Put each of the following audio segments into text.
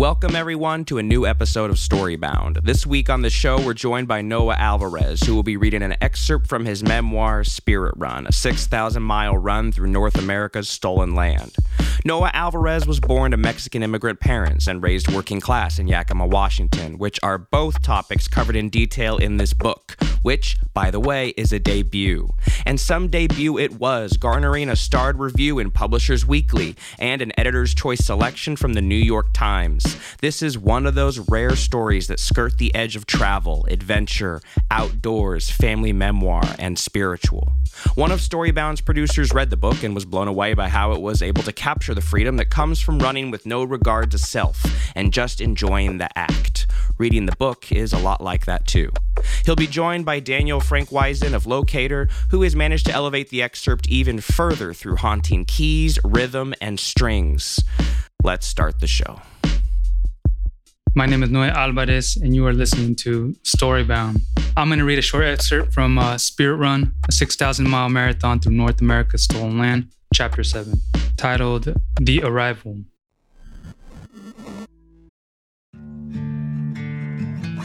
Welcome, everyone, to a new episode of Storybound. This week on the show, we're joined by Noah Alvarez, who will be reading an excerpt from his memoir, Spirit Run, a 6,000 mile run through North America's stolen land. Noah Alvarez was born to Mexican immigrant parents and raised working class in Yakima, Washington, which are both topics covered in detail in this book, which, by the way, is a debut. And some debut it was, garnering a starred review in Publishers Weekly and an editor's choice selection from the New York Times. This is one of those rare stories that skirt the edge of travel, adventure, outdoors, family memoir, and spiritual. One of Storybound's producers read the book and was blown away by how it was able to capture the freedom that comes from running with no regard to self and just enjoying the act. Reading the book is a lot like that too. He'll be joined by Daniel Frank Weisen of Locator, who has managed to elevate the excerpt even further through haunting keys, rhythm, and strings. Let's start the show. My name is Noe Alvarez, and you are listening to Storybound. I'm going to read a short excerpt from uh, Spirit Run, a 6,000 mile marathon through North America's stolen land, Chapter 7, titled The Arrival.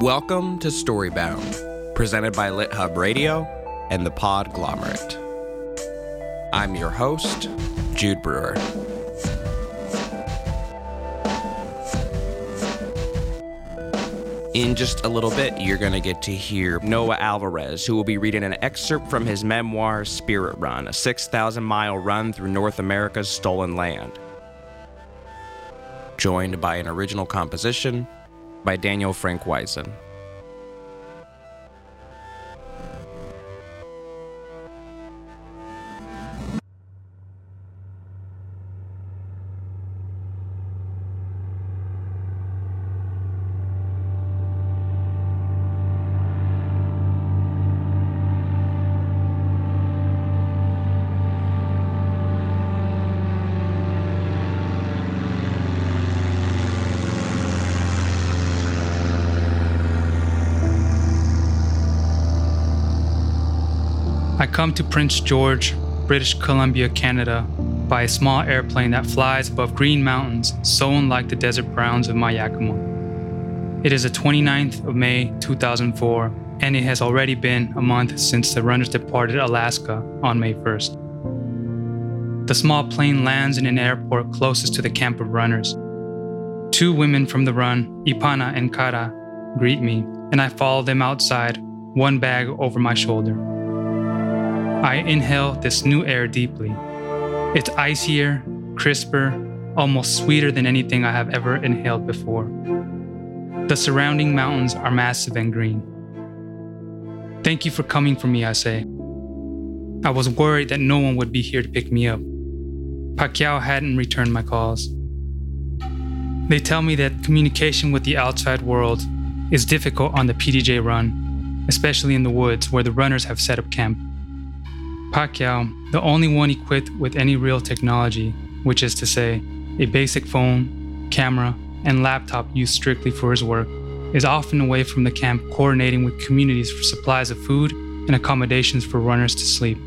Welcome to Storybound, presented by LitHub Radio and the Podglomerate. I'm your host, Jude Brewer. In just a little bit, you're going to get to hear Noah Alvarez, who will be reading an excerpt from his memoir, Spirit Run, a 6,000 mile run through North America's stolen land. Joined by an original composition by Daniel Frank Weisen. Come to Prince George, British Columbia, Canada, by a small airplane that flies above green mountains so unlike the desert browns of my Yakima. It is the 29th of May 2004, and it has already been a month since the runners departed Alaska on May 1st. The small plane lands in an airport closest to the camp of runners. Two women from the run, Ipana and Kara, greet me, and I follow them outside, one bag over my shoulder. I inhale this new air deeply. It's icier, crisper, almost sweeter than anything I have ever inhaled before. The surrounding mountains are massive and green. Thank you for coming for me, I say. I was worried that no one would be here to pick me up. Pacquiao hadn't returned my calls. They tell me that communication with the outside world is difficult on the PDJ run, especially in the woods where the runners have set up camp. Pacquiao, the only one equipped with any real technology, which is to say, a basic phone, camera, and laptop used strictly for his work, is often away from the camp coordinating with communities for supplies of food and accommodations for runners to sleep.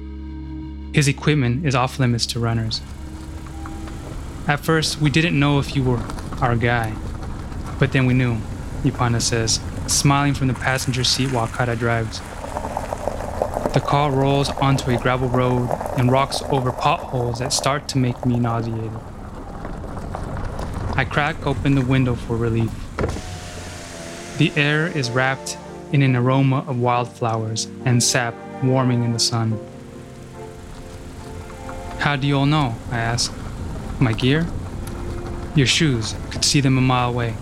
His equipment is off limits to runners. At first, we didn't know if you were our guy, but then we knew, Ipana says, smiling from the passenger seat while Kara drives. The car rolls onto a gravel road and rocks over potholes that start to make me nauseated. I crack open the window for relief. The air is wrapped in an aroma of wildflowers and sap warming in the sun. How do you all know? I ask. My gear? Your shoes. Could see them a mile away.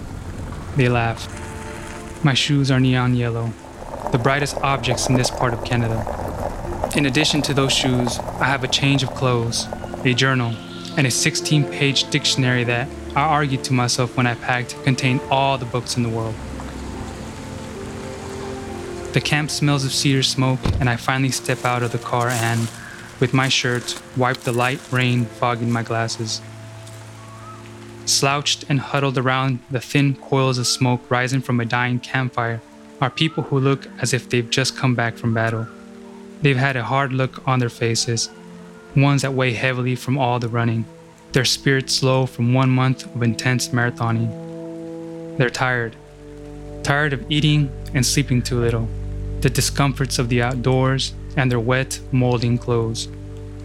They laugh. My shoes are neon yellow, the brightest objects in this part of Canada. In addition to those shoes, I have a change of clothes, a journal, and a 16 page dictionary that I argued to myself when I packed contained all the books in the world. The camp smells of cedar smoke, and I finally step out of the car and, with my shirt, wipe the light rain fogging my glasses. Slouched and huddled around the thin coils of smoke rising from a dying campfire are people who look as if they've just come back from battle. They've had a hard look on their faces, ones that weigh heavily from all the running, their spirits low from one month of intense marathoning. They're tired, tired of eating and sleeping too little the discomforts of the outdoors, and their wet, molding clothes.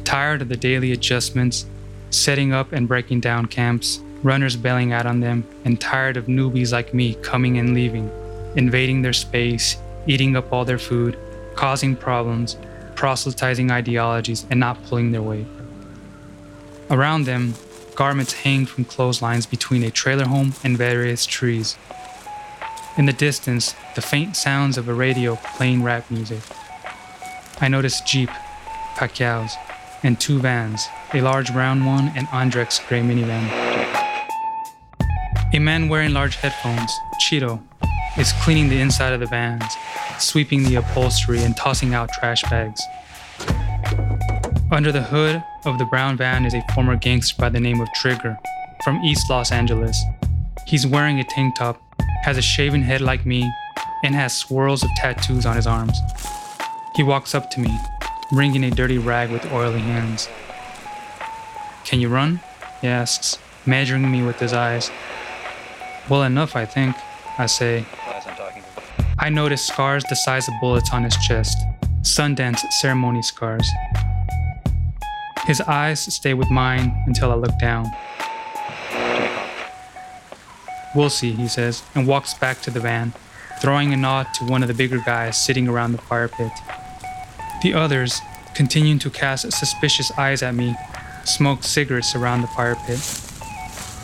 Tired of the daily adjustments, setting up and breaking down camps, runners bailing out on them, and tired of newbies like me coming and leaving, invading their space, eating up all their food, causing problems, proselytizing ideologies, and not pulling their weight. Around them, garments hang from clotheslines between a trailer home and various trees. In the distance, the faint sounds of a radio playing rap music. I noticed Jeep, Pacquiao's, and two vans, a large brown one and Andrek's gray minivan. A man wearing large headphones, Cheeto, is cleaning the inside of the vans, sweeping the upholstery and tossing out trash bags. Under the hood of the brown van is a former gangster by the name of Trigger from East Los Angeles. He's wearing a tank top has a shaven head like me, and has swirls of tattoos on his arms. He walks up to me, wringing a dirty rag with oily hands. Can you run? He asks, measuring me with his eyes. Well enough, I think, I say. I notice scars the size of bullets on his chest, Sundance ceremony scars. His eyes stay with mine until I look down. We'll see, he says, and walks back to the van, throwing a nod to one of the bigger guys sitting around the fire pit. The others, continuing to cast suspicious eyes at me, smoke cigarettes around the fire pit.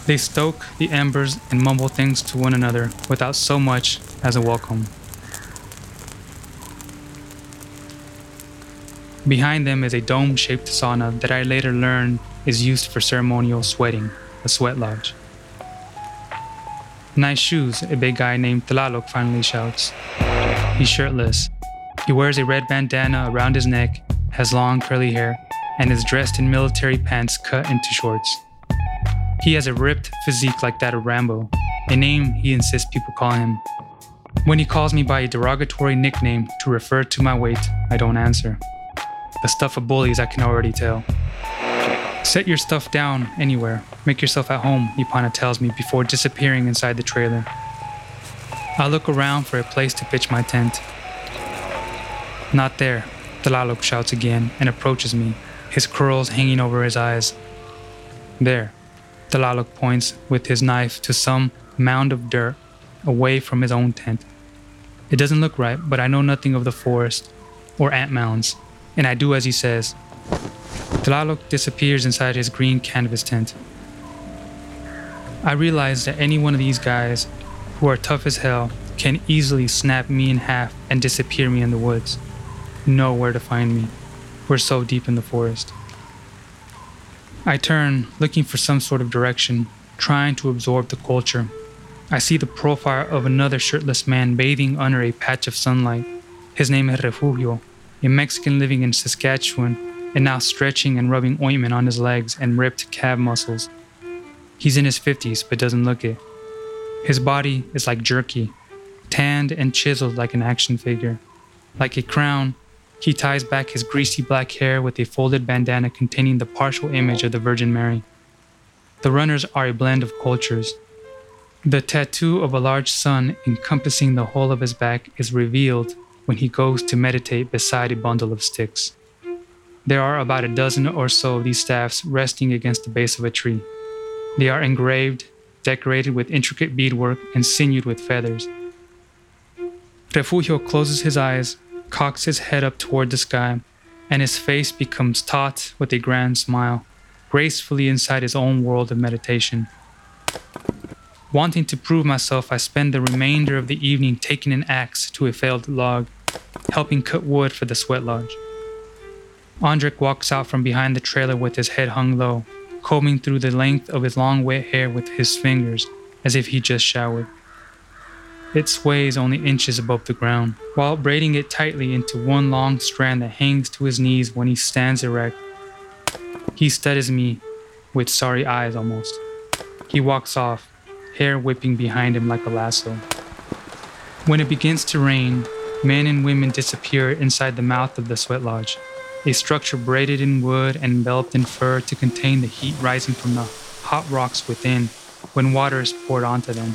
They stoke the embers and mumble things to one another without so much as a welcome. Behind them is a dome shaped sauna that I later learned is used for ceremonial sweating, a sweat lodge. Nice shoes, a big guy named Tlaloc finally shouts. He's shirtless. He wears a red bandana around his neck, has long curly hair, and is dressed in military pants cut into shorts. He has a ripped physique like that of Rambo, a name he insists people call him. When he calls me by a derogatory nickname to refer to my weight, I don't answer. The stuff of bullies I can already tell. Set your stuff down anywhere. Make yourself at home, Ipana tells me before disappearing inside the trailer. I look around for a place to pitch my tent. Not there, Tlaloc shouts again and approaches me, his curls hanging over his eyes. There, Tlaloc points with his knife to some mound of dirt away from his own tent. It doesn't look right, but I know nothing of the forest or ant mounds, and I do as he says. Tlaloc disappears inside his green canvas tent. I realize that any one of these guys, who are tough as hell, can easily snap me in half and disappear me in the woods. Know where to find me. We're so deep in the forest. I turn, looking for some sort of direction, trying to absorb the culture. I see the profile of another shirtless man bathing under a patch of sunlight. His name is Refugio, a Mexican living in Saskatchewan and now stretching and rubbing ointment on his legs and ripped calf muscles. He's in his 50s but doesn't look it. His body is like jerky, tanned and chiseled like an action figure. Like a crown, he ties back his greasy black hair with a folded bandana containing the partial image of the Virgin Mary. The runners are a blend of cultures. The tattoo of a large sun encompassing the whole of his back is revealed when he goes to meditate beside a bundle of sticks. There are about a dozen or so of these staffs resting against the base of a tree. They are engraved, decorated with intricate beadwork, and sinewed with feathers. Refugio closes his eyes, cocks his head up toward the sky, and his face becomes taut with a grand smile, gracefully inside his own world of meditation. Wanting to prove myself, I spend the remainder of the evening taking an axe to a felled log, helping cut wood for the sweat lodge. Andrek walks out from behind the trailer with his head hung low, combing through the length of his long wet hair with his fingers as if he just showered. It sways only inches above the ground, while braiding it tightly into one long strand that hangs to his knees when he stands erect. He studies me with sorry eyes almost. He walks off, hair whipping behind him like a lasso. When it begins to rain, men and women disappear inside the mouth of the sweat lodge, a structure braided in wood and enveloped in fur to contain the heat rising from the hot rocks within when water is poured onto them.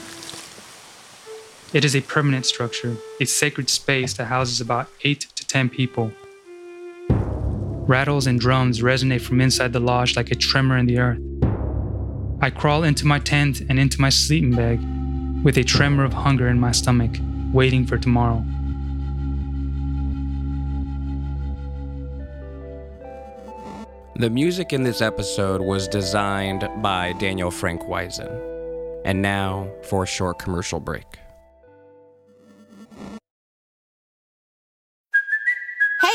It is a permanent structure, a sacred space that houses about 8 to 10 people. Rattles and drums resonate from inside the lodge like a tremor in the earth. I crawl into my tent and into my sleeping bag with a tremor of hunger in my stomach, waiting for tomorrow. The music in this episode was designed by Daniel Frank Weisen. And now for a short commercial break.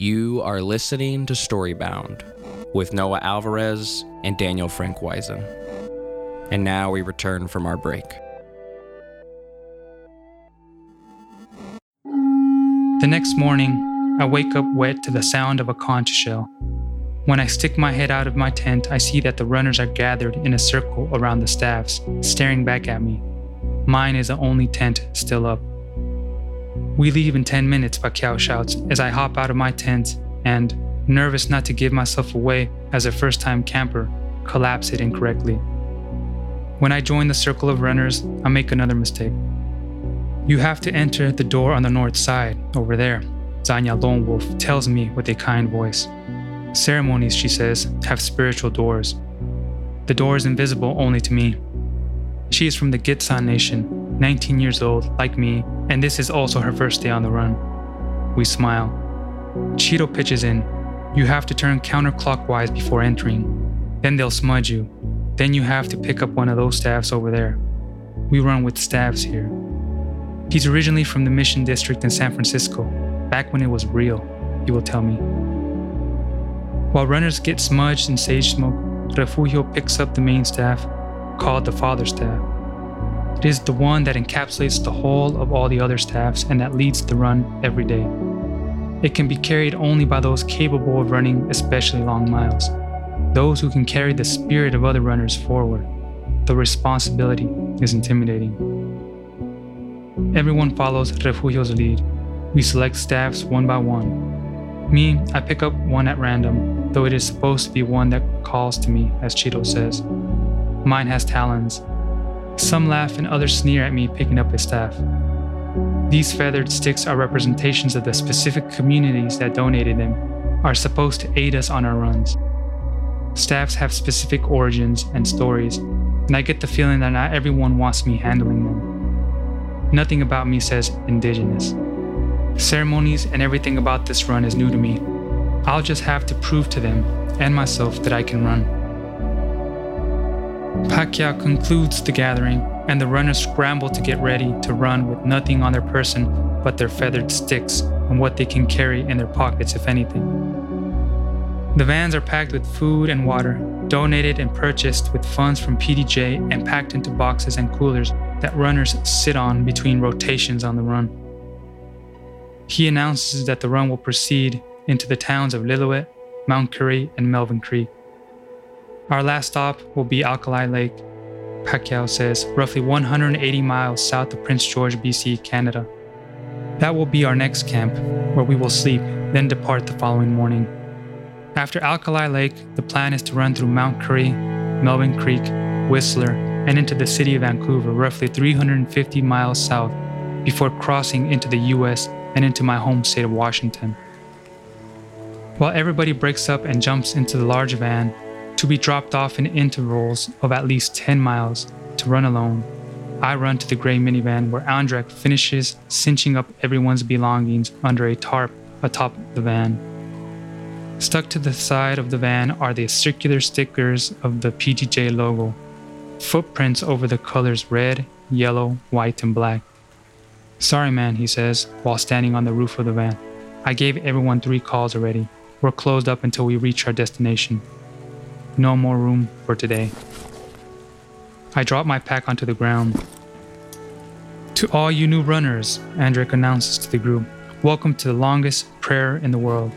You are listening to Storybound with Noah Alvarez and Daniel Frank Weisen. And now we return from our break. The next morning, I wake up wet to the sound of a conch shell. When I stick my head out of my tent, I see that the runners are gathered in a circle around the staffs, staring back at me. Mine is the only tent still up. We leave in 10 minutes, Pacquiao shouts as I hop out of my tent and, nervous not to give myself away as a first time camper, collapse it incorrectly. When I join the circle of runners, I make another mistake. You have to enter the door on the north side, over there, Zanya Lone Wolf tells me with a kind voice. Ceremonies, she says, have spiritual doors. The door is invisible only to me. She is from the Gitxsan Nation, 19 years old, like me, and this is also her first day on the run. We smile. Cheeto pitches in. You have to turn counterclockwise before entering. Then they'll smudge you. Then you have to pick up one of those staffs over there. We run with staffs here. He's originally from the Mission District in San Francisco, back when it was real, he will tell me. While runners get smudged in sage smoke, Refugio picks up the main staff, called the Father Staff. It is the one that encapsulates the whole of all the other staffs and that leads the run every day. It can be carried only by those capable of running especially long miles, those who can carry the spirit of other runners forward. The responsibility is intimidating. Everyone follows Refugio's lead. We select staffs one by one. Me, I pick up one at random, though it is supposed to be one that calls to me, as Cheeto says. Mine has talons, some laugh and others sneer at me picking up a staff. These feathered sticks are representations of the specific communities that donated them, are supposed to aid us on our runs. Staffs have specific origins and stories, and I get the feeling that not everyone wants me handling them. Nothing about me says indigenous. Ceremonies and everything about this run is new to me. I'll just have to prove to them and myself that I can run. Pacquiao concludes the gathering, and the runners scramble to get ready to run with nothing on their person but their feathered sticks and what they can carry in their pockets, if anything. The vans are packed with food and water, donated and purchased with funds from PDJ and packed into boxes and coolers that runners sit on between rotations on the run. He announces that the run will proceed into the towns of Lillooet, Mount Currie, and Melvin Creek. Our last stop will be Alkali Lake. Pacquiao says, roughly 180 miles south of Prince George, BC, Canada. That will be our next camp, where we will sleep, then depart the following morning. After Alkali Lake, the plan is to run through Mount Currie, Melvin Creek, Whistler, and into the city of Vancouver, roughly 350 miles south, before crossing into the US and into my home state of Washington. While everybody breaks up and jumps into the large van, to be dropped off in intervals of at least 10 miles to run alone, I run to the gray minivan where Andrek finishes cinching up everyone's belongings under a tarp atop the van. Stuck to the side of the van are the circular stickers of the PDJ logo, footprints over the colors red, yellow, white, and black. Sorry, man, he says, while standing on the roof of the van. I gave everyone three calls already. We're closed up until we reach our destination. No more room for today. I drop my pack onto the ground. To all you new runners, Andrek announces to the group, welcome to the longest prayer in the world.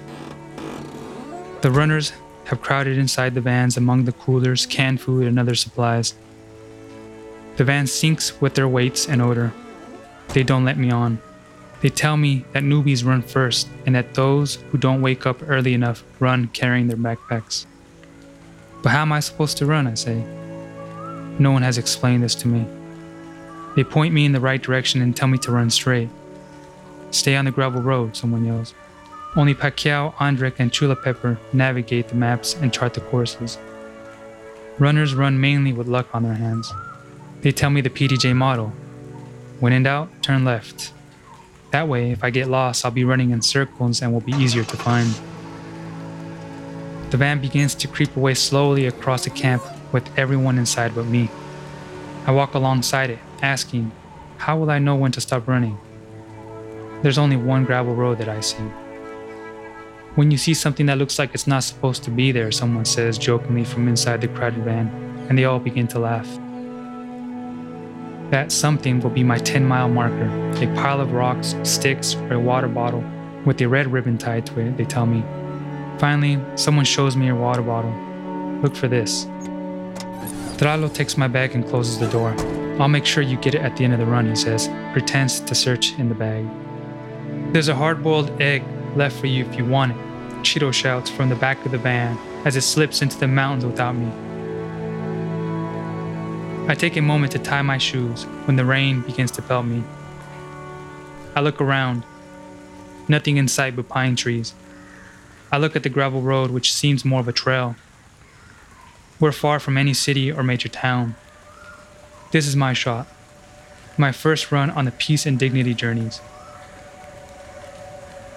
The runners have crowded inside the vans among the coolers, canned food, and other supplies. The van sinks with their weights and odor. They don't let me on. They tell me that newbies run first and that those who don't wake up early enough run carrying their backpacks. But how am I supposed to run? I say. No one has explained this to me. They point me in the right direction and tell me to run straight. Stay on the gravel road, someone yells. Only Pacquiao, Andrek, and Chula Pepper navigate the maps and chart the courses. Runners run mainly with luck on their hands. They tell me the PDJ model when in doubt, turn left. That way, if I get lost, I'll be running in circles and will be easier to find. The van begins to creep away slowly across the camp with everyone inside but me. I walk alongside it, asking, How will I know when to stop running? There's only one gravel road that I see. When you see something that looks like it's not supposed to be there, someone says jokingly from inside the crowded van, and they all begin to laugh. That something will be my 10 mile marker a pile of rocks, sticks, or a water bottle with a red ribbon tied to it, they tell me. Finally, someone shows me a water bottle. Look for this. Dralo takes my bag and closes the door. I'll make sure you get it at the end of the run, he says, pretends to search in the bag. There's a hard boiled egg left for you if you want it, Cheeto shouts from the back of the van as it slips into the mountains without me. I take a moment to tie my shoes when the rain begins to pelt me. I look around. Nothing in sight but pine trees. I look at the gravel road, which seems more of a trail. We're far from any city or major town. This is my shot. My first run on the peace and dignity journeys.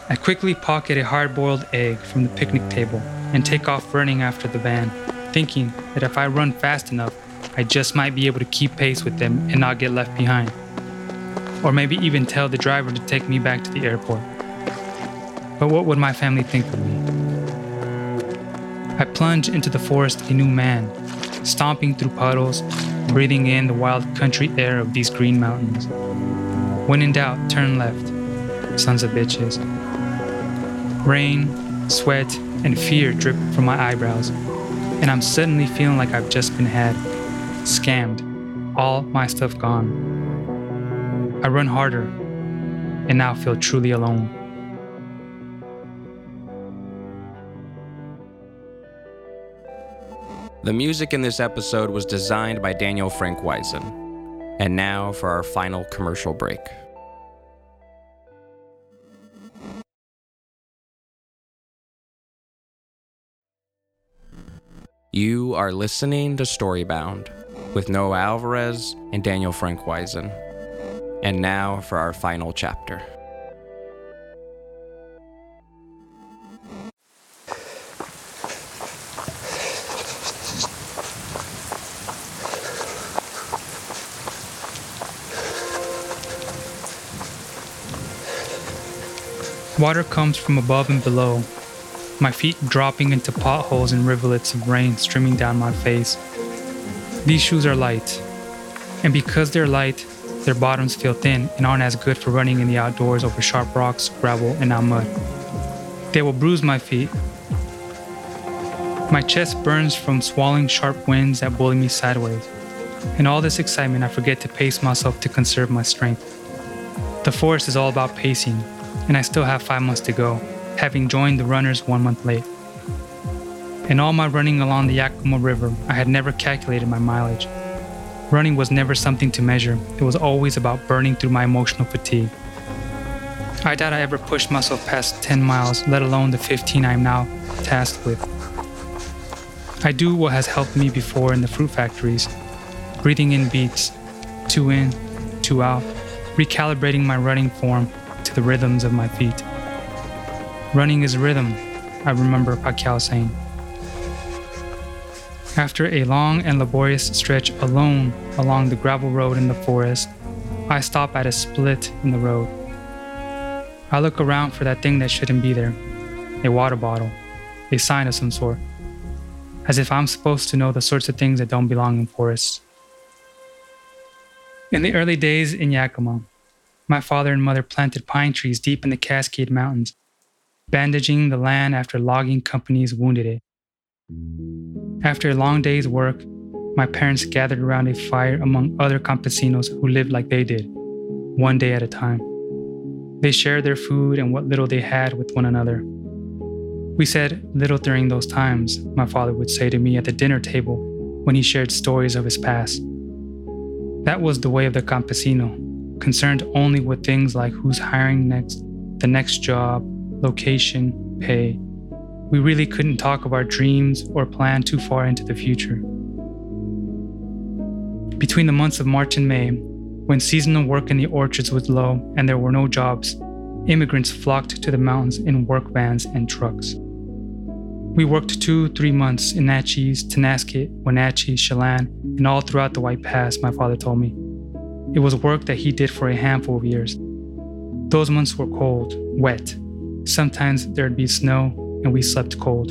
I quickly pocket a hard boiled egg from the picnic table and take off running after the van, thinking that if I run fast enough, I just might be able to keep pace with them and not get left behind. Or maybe even tell the driver to take me back to the airport. But what would my family think of me? I plunge into the forest a new man, stomping through puddles, breathing in the wild country air of these green mountains. When in doubt, turn left, sons of bitches. Rain, sweat, and fear drip from my eyebrows, and I'm suddenly feeling like I've just been had scammed, all my stuff gone. I run harder and now feel truly alone. The music in this episode was designed by Daniel Frank Weisen. And now for our final commercial break. You are listening to Storybound with Noah Alvarez and Daniel Frank Weisen. And now for our final chapter. Water comes from above and below, my feet dropping into potholes and rivulets of rain streaming down my face. These shoes are light, and because they're light, their bottoms feel thin and aren't as good for running in the outdoors over sharp rocks, gravel, and now mud. They will bruise my feet. My chest burns from swallowing sharp winds that bully me sideways. In all this excitement, I forget to pace myself to conserve my strength. The forest is all about pacing, and I still have five months to go, having joined the runners one month late. In all my running along the Yakima River, I had never calculated my mileage. Running was never something to measure, it was always about burning through my emotional fatigue. I doubt I ever pushed myself past 10 miles, let alone the 15 I'm now tasked with. I do what has helped me before in the fruit factories breathing in beats, two in, two out, recalibrating my running form to the rhythms of my feet. Running is rhythm, I remember Pacquiao saying. After a long and laborious stretch alone along the gravel road in the forest, I stop at a split in the road. I look around for that thing that shouldn't be there a water bottle, a sign of some sort, as if I'm supposed to know the sorts of things that don't belong in forests. In the early days in Yakima, my father and mother planted pine trees deep in the Cascade Mountains, bandaging the land after logging companies wounded it. After a long day's work, my parents gathered around a fire among other campesinos who lived like they did, one day at a time. They shared their food and what little they had with one another. We said little during those times, my father would say to me at the dinner table when he shared stories of his past. That was the way of the campesino, concerned only with things like who's hiring next, the next job, location, pay, we really couldn't talk of our dreams or plan too far into the future. Between the months of March and May, when seasonal work in the orchards was low and there were no jobs, immigrants flocked to the mountains in work vans and trucks. We worked two, three months in Naches, Tonasket, Wenatchee, Chelan, and all throughout the White Pass, my father told me. It was work that he did for a handful of years. Those months were cold, wet. Sometimes there'd be snow, and we slept cold.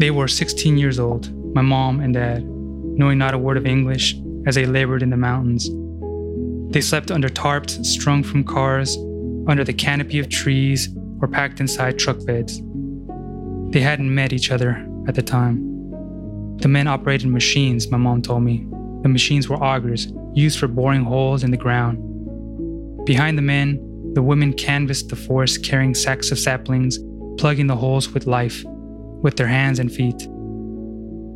They were 16 years old, my mom and dad, knowing not a word of English as they labored in the mountains. They slept under tarps strung from cars, under the canopy of trees, or packed inside truck beds. They hadn't met each other at the time. The men operated machines, my mom told me. The machines were augers, used for boring holes in the ground. Behind the men, the women canvassed the forest carrying sacks of saplings plugging the holes with life, with their hands and feet.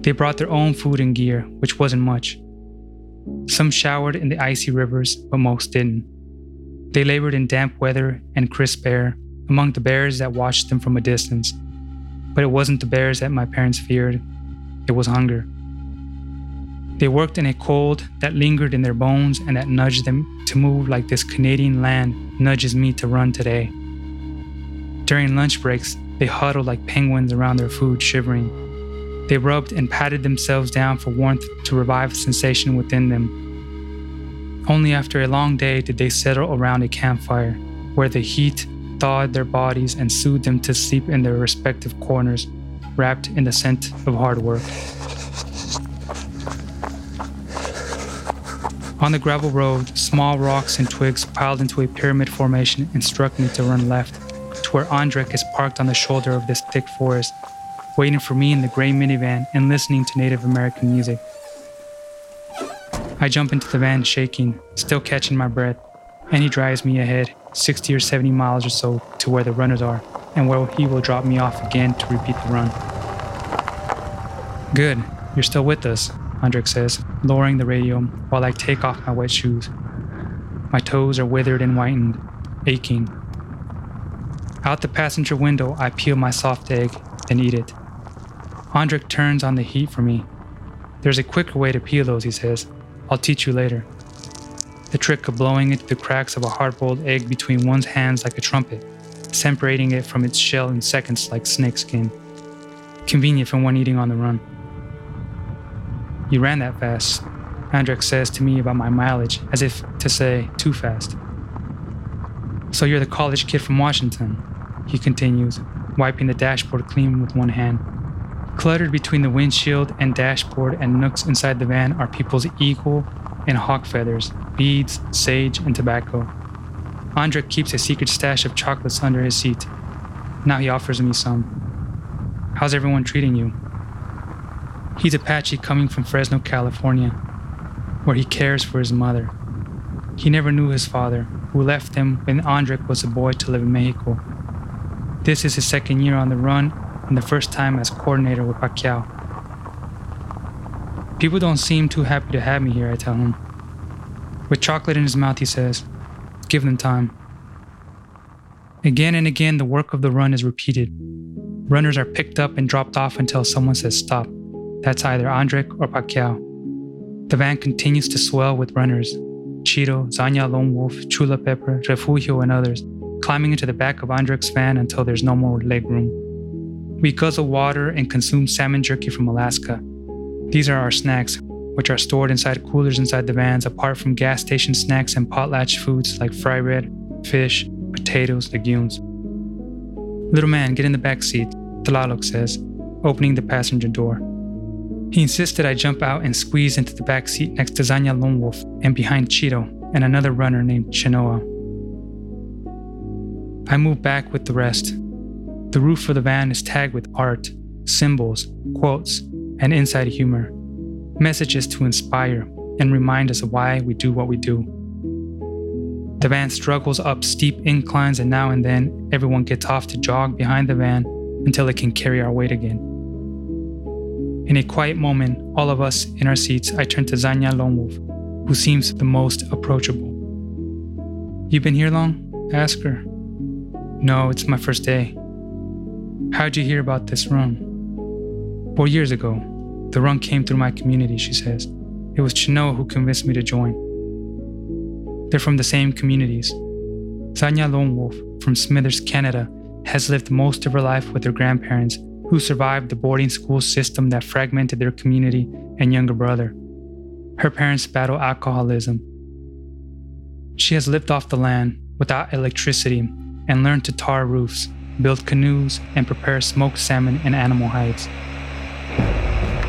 They brought their own food and gear, which wasn't much. Some showered in the icy rivers, but most didn't. They labored in damp weather and crisp air among the bears that watched them from a distance. But it wasn't the bears that my parents feared, it was hunger. They worked in a cold that lingered in their bones and that nudged them to move like this Canadian land nudges me to run today. During lunch breaks, they huddled like penguins around their food, shivering. They rubbed and patted themselves down for warmth to revive a sensation within them. Only after a long day did they settle around a campfire, where the heat thawed their bodies and soothed them to sleep in their respective corners, wrapped in the scent of hard work. On the gravel road, small rocks and twigs piled into a pyramid formation instruct me to run left to where Andrek is parked on the shoulder of this thick forest, waiting for me in the gray minivan and listening to Native American music. I jump into the van shaking, still catching my breath, and he drives me ahead 60 or 70 miles or so to where the runners are, and where he will drop me off again to repeat the run. Good, you're still with us, Andrek says, lowering the radio while I take off my wet shoes. My toes are withered and whitened, aching, out the passenger window, I peel my soft egg, and eat it. Andrek turns on the heat for me. There's a quicker way to peel those, he says. I'll teach you later. The trick of blowing into the cracks of a hard boiled egg between one's hands like a trumpet, separating it from its shell in seconds like snakeskin. Convenient for one eating on the run. You ran that fast, Andrek says to me about my mileage, as if to say, too fast. So you're the college kid from Washington he continues, wiping the dashboard clean with one hand. Cluttered between the windshield and dashboard and nooks inside the van are people's eagle and hawk feathers, beads, sage, and tobacco. Andrek keeps a secret stash of chocolates under his seat. Now he offers me some. How's everyone treating you? He's Apache coming from Fresno, California. where he cares for his mother. He never knew his father, who left him when Andrek was a boy to live in Mexico. This is his second year on the run and the first time as coordinator with Pacquiao. People don't seem too happy to have me here, I tell him. With chocolate in his mouth, he says, Give them time. Again and again, the work of the run is repeated. Runners are picked up and dropped off until someone says stop. That's either Andrek or Pacquiao. The van continues to swell with runners Cheeto, Zanya Lone Wolf, Chula Pepper, Refugio, and others, climbing into the back of Andrek's van until there's no more leg room. We guzzle water and consume salmon jerky from Alaska. These are our snacks, which are stored inside coolers inside the vans, apart from gas station snacks and potlatch foods like fry bread, fish, potatoes, legumes. Little man, get in the back seat, Tlaloc says, opening the passenger door. He insisted I jump out and squeeze into the back seat next to Zanya Lone Wolf and behind Cheeto and another runner named Chenoa. I move back with the rest. The roof of the van is tagged with art, symbols, quotes, and inside humor, messages to inspire and remind us of why we do what we do. The van struggles up steep inclines, and now and then everyone gets off to jog behind the van until it can carry our weight again. In a quiet moment, all of us in our seats, I turn to Zanya Lone Wolf, who seems the most approachable. You've been here long? I ask her. No, it's my first day. How'd you hear about this run? Four years ago, the run came through my community, she says. It was Chenoa who convinced me to join. They're from the same communities. Zanya Lone Wolf from Smithers, Canada, has lived most of her life with her grandparents, who survived the boarding school system that fragmented their community and younger brother. Her parents battle alcoholism. She has lived off the land without electricity and learned to tar roofs, build canoes, and prepare smoked salmon and animal hides.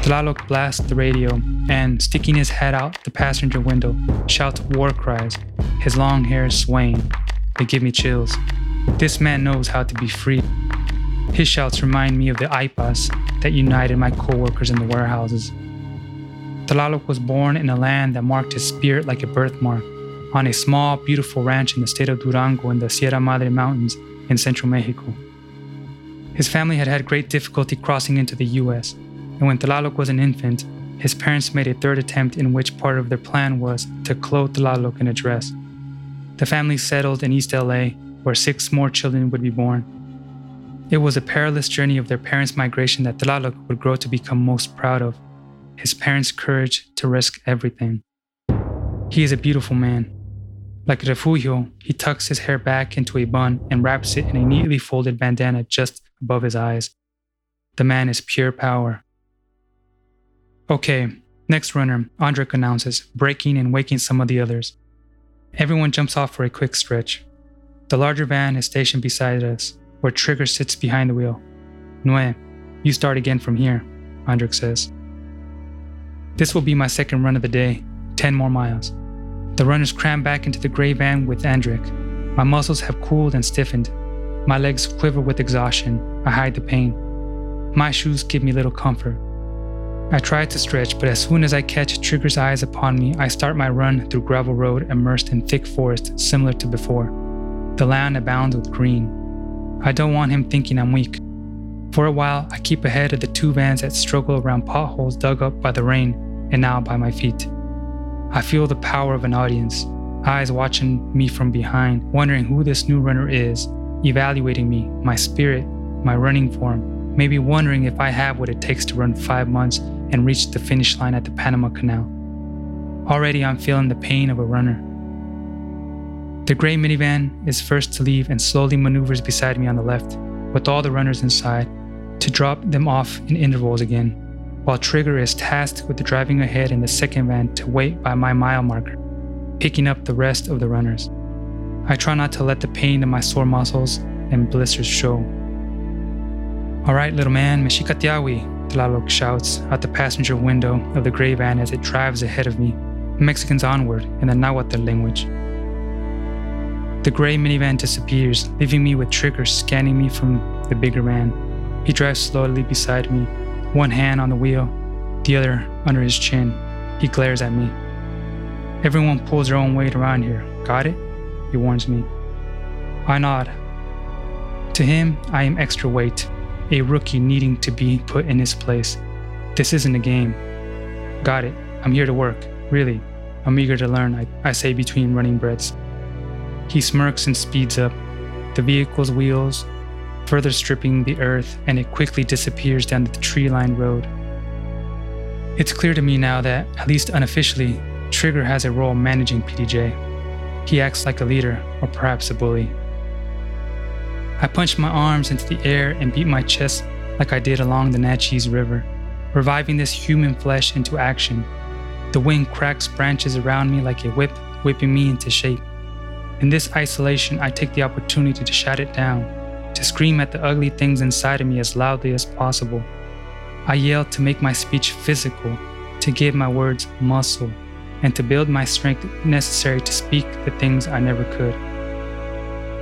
Tlaloc blasts the radio and, sticking his head out the passenger window, shouts war cries, his long hair swaying. They give me chills. This man knows how to be free. His shouts remind me of the aipas that united my coworkers in the warehouses. Tlaloc was born in a land that marked his spirit like a birthmark, on a small, beautiful ranch in the state of Durango in the Sierra Madre Mountains in central Mexico. His family had had great difficulty crossing into the US, and when Tlaloc was an infant, his parents made a third attempt in which part of their plan was to clothe Tlaloc in a dress. The family settled in East LA, where six more children would be born. It was a perilous journey of their parents' migration that Tlaloc would grow to become most proud of his parents' courage to risk everything. He is a beautiful man. Like Refugio, he tucks his hair back into a bun and wraps it in a neatly folded bandana just above his eyes. The man is pure power. Okay, next runner, Andrek announces, breaking and waking some of the others. Everyone jumps off for a quick stretch. The larger van is stationed beside us, where Trigger sits behind the wheel. Noe, you start again from here, Andrek says. This will be my second run of the day, 10 more miles. The runners cram back into the gray van with Andrek. My muscles have cooled and stiffened. My legs quiver with exhaustion. I hide the pain. My shoes give me little comfort. I try to stretch, but as soon as I catch Trigger's eyes upon me, I start my run through gravel road immersed in thick forest similar to before. The land abounds with green. I don't want him thinking I'm weak. For a while, I keep ahead of the two vans that struggle around potholes dug up by the rain and now by my feet. I feel the power of an audience, eyes watching me from behind, wondering who this new runner is, evaluating me, my spirit, my running form, maybe wondering if I have what it takes to run five months and reach the finish line at the Panama Canal. Already I'm feeling the pain of a runner. The gray minivan is first to leave and slowly maneuvers beside me on the left, with all the runners inside, to drop them off in intervals again, while Trigger is tasked with driving ahead in the second van to wait by my mile marker, picking up the rest of the runners. I try not to let the pain in my sore muscles and blisters show. All right, little man, Mexica tiahui, Tlaloc shouts out the passenger window of the gray van as it drives ahead of me, Mexicans onward in the Nahuatl language. The gray minivan disappears, leaving me with Trigger scanning me from the bigger man. He drives slowly beside me, one hand on the wheel, the other under his chin. He glares at me. Everyone pulls their own weight around here. Got it? He warns me. I nod. To him, I am extra weight, a rookie needing to be put in his place. This isn't a game. Got it. I'm here to work. Really. I'm eager to learn, I, I say between running breaths. He smirks and speeds up. The vehicle's wheels further stripping the earth, and it quickly disappears down the tree lined road. It's clear to me now that, at least unofficially, Trigger has a role managing PDJ. He acts like a leader, or perhaps a bully. I punch my arms into the air and beat my chest like I did along the Naches River, reviving this human flesh into action. The wind cracks branches around me like a whip, whipping me into shape. In this isolation, I take the opportunity to shut it down, to scream at the ugly things inside of me as loudly as possible. I yell to make my speech physical, to give my words muscle, and to build my strength necessary to speak the things I never could.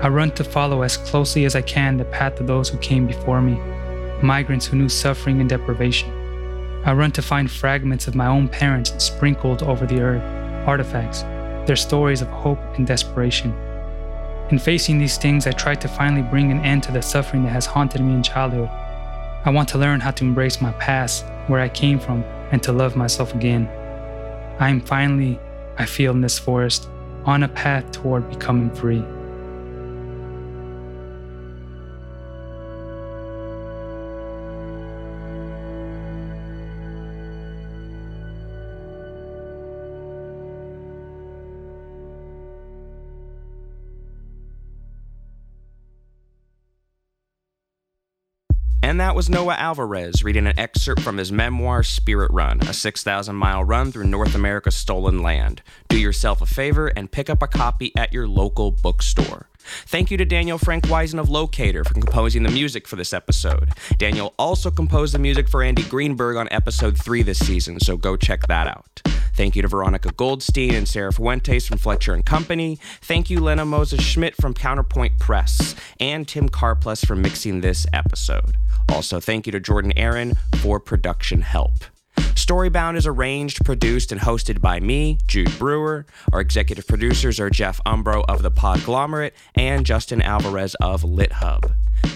I run to follow as closely as I can the path of those who came before me, migrants who knew suffering and deprivation. I run to find fragments of my own parents sprinkled over the earth, artifacts, their stories of hope and desperation. In facing these things, I try to finally bring an end to the suffering that has haunted me in childhood. I want to learn how to embrace my past, where I came from, and to love myself again. I am finally, I feel in this forest, on a path toward becoming free. That was Noé Alvarez reading an excerpt from his memoir, Spirit Run, a 6,000 mile run through North America's stolen land. Do yourself a favor and pick up a copy at your local bookstore. Thank you to Daniel Frank Wisen of Locator for composing the music for this episode. Daniel also composed the music for Andy Greenberg on episode 3 this season, so go check that out. Thank you to Veronica Goldstein and Sarah Fuentes from Fletcher and Company. Thank you, Lena Moses Schmitt from Counterpoint Press, and Tim Carplus for mixing this episode. Also, thank you to Jordan Aaron for production help. Storybound is arranged, produced, and hosted by me, Jude Brewer. Our executive producers are Jeff Umbro of The Podglomerate and Justin Alvarez of LitHub.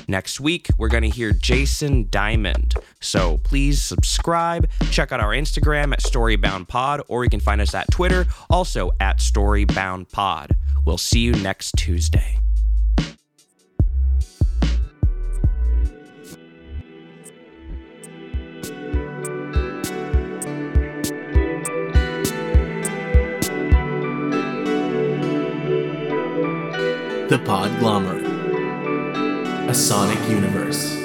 Next week, we're going to hear Jason Diamond. So please subscribe. Check out our Instagram at StoryboundPod, or you can find us at Twitter, also at StoryboundPod. We'll see you next Tuesday. The Podglomerate. A Sonic Universe.